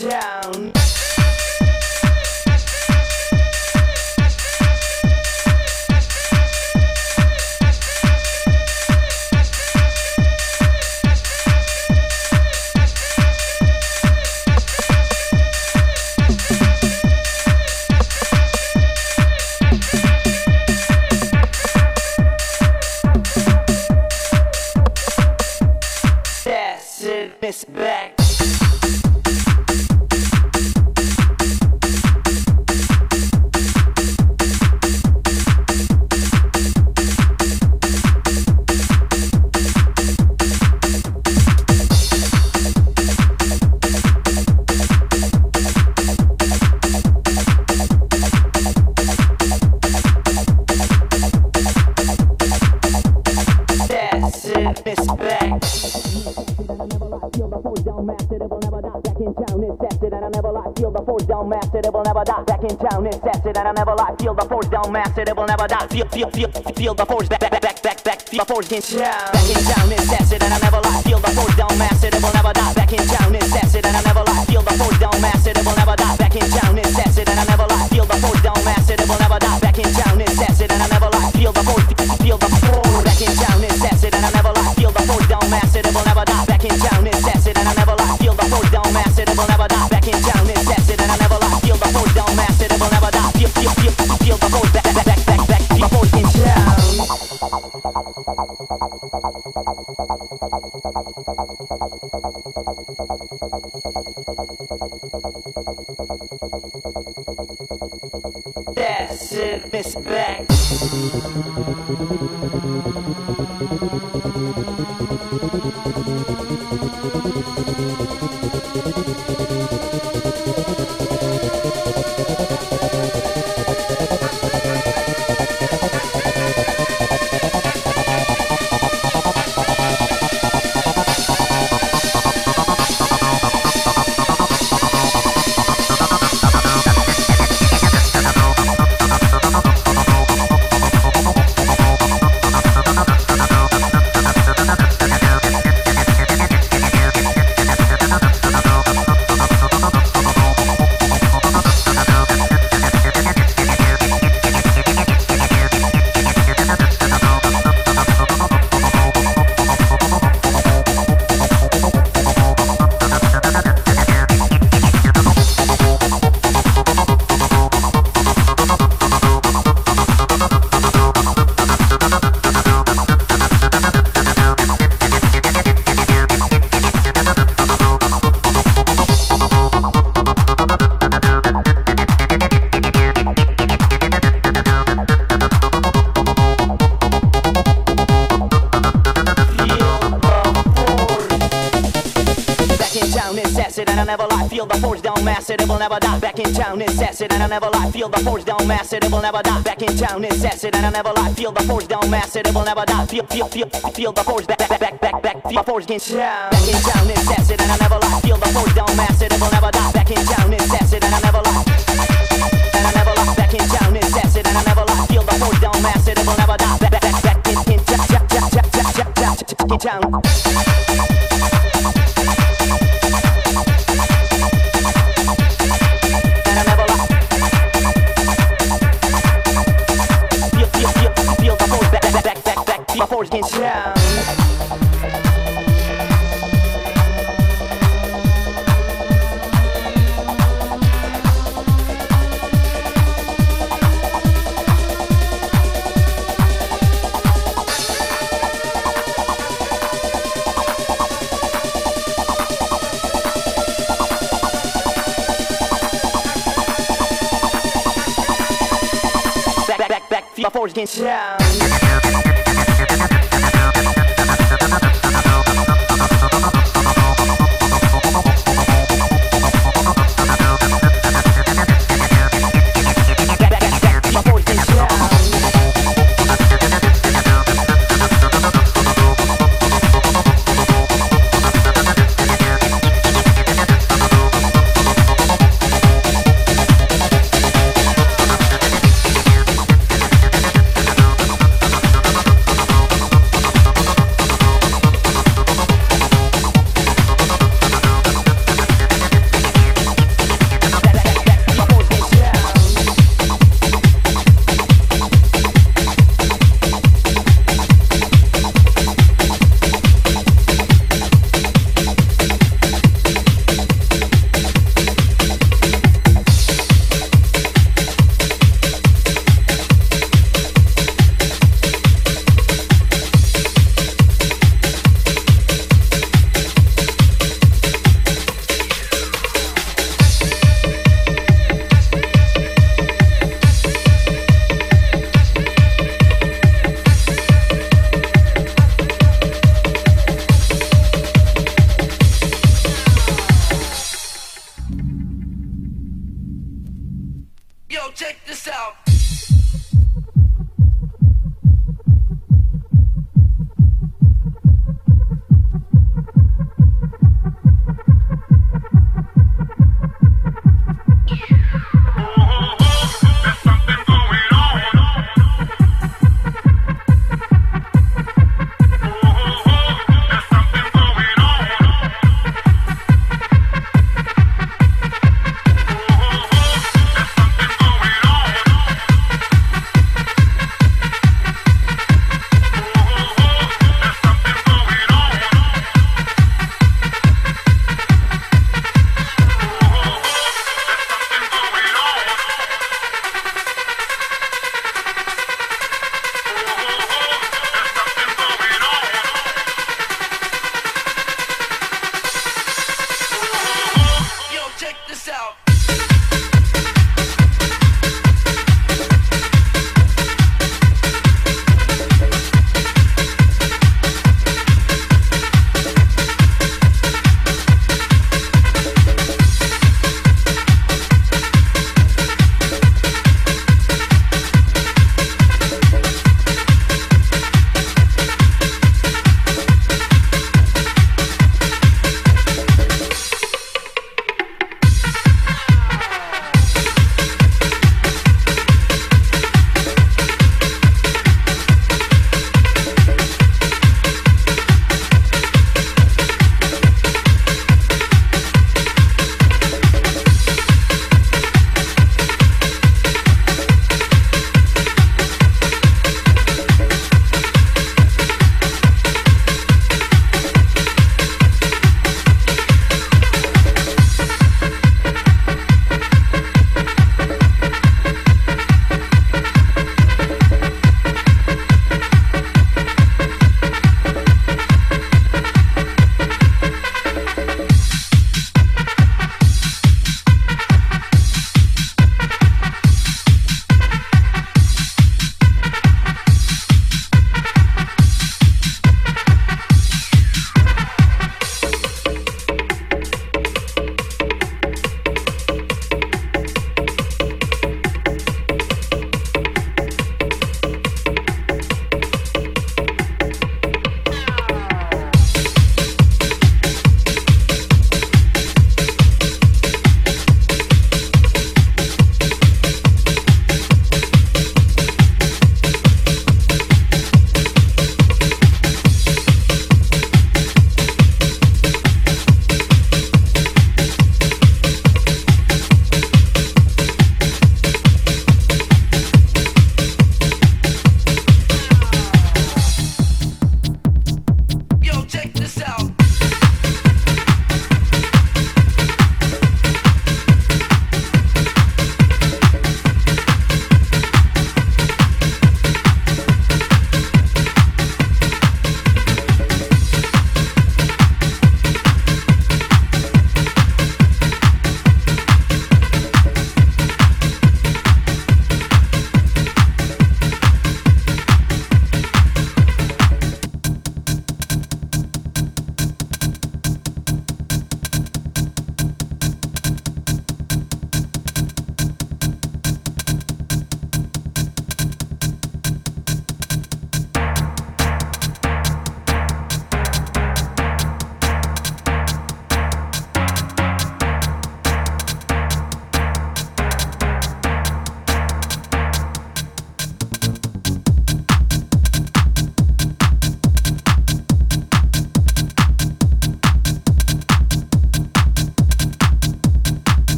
down. Argentina. Feel the force down, mass it, it will never die. Back in town, it's acid, and I never lie. Feel the force down, mass it, it will never die. Feel, feel, feel, feel the force back, back, back, back, back. Feel the force against down. Back in town, it's acid, and I never lie. Feel the force down, mass it, it will never die. Back in town, incessant, and I never lie. And I never lie. Back in town, incessant, and I never lie. Feel the force down, mass it, it will never die. Back, back, back, back in town. fucking down.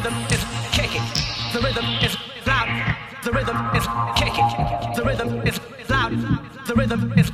rhythm is kicking. The rhythm is loud. The rhythm is kicking. The rhythm is loud. The rhythm is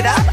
it up.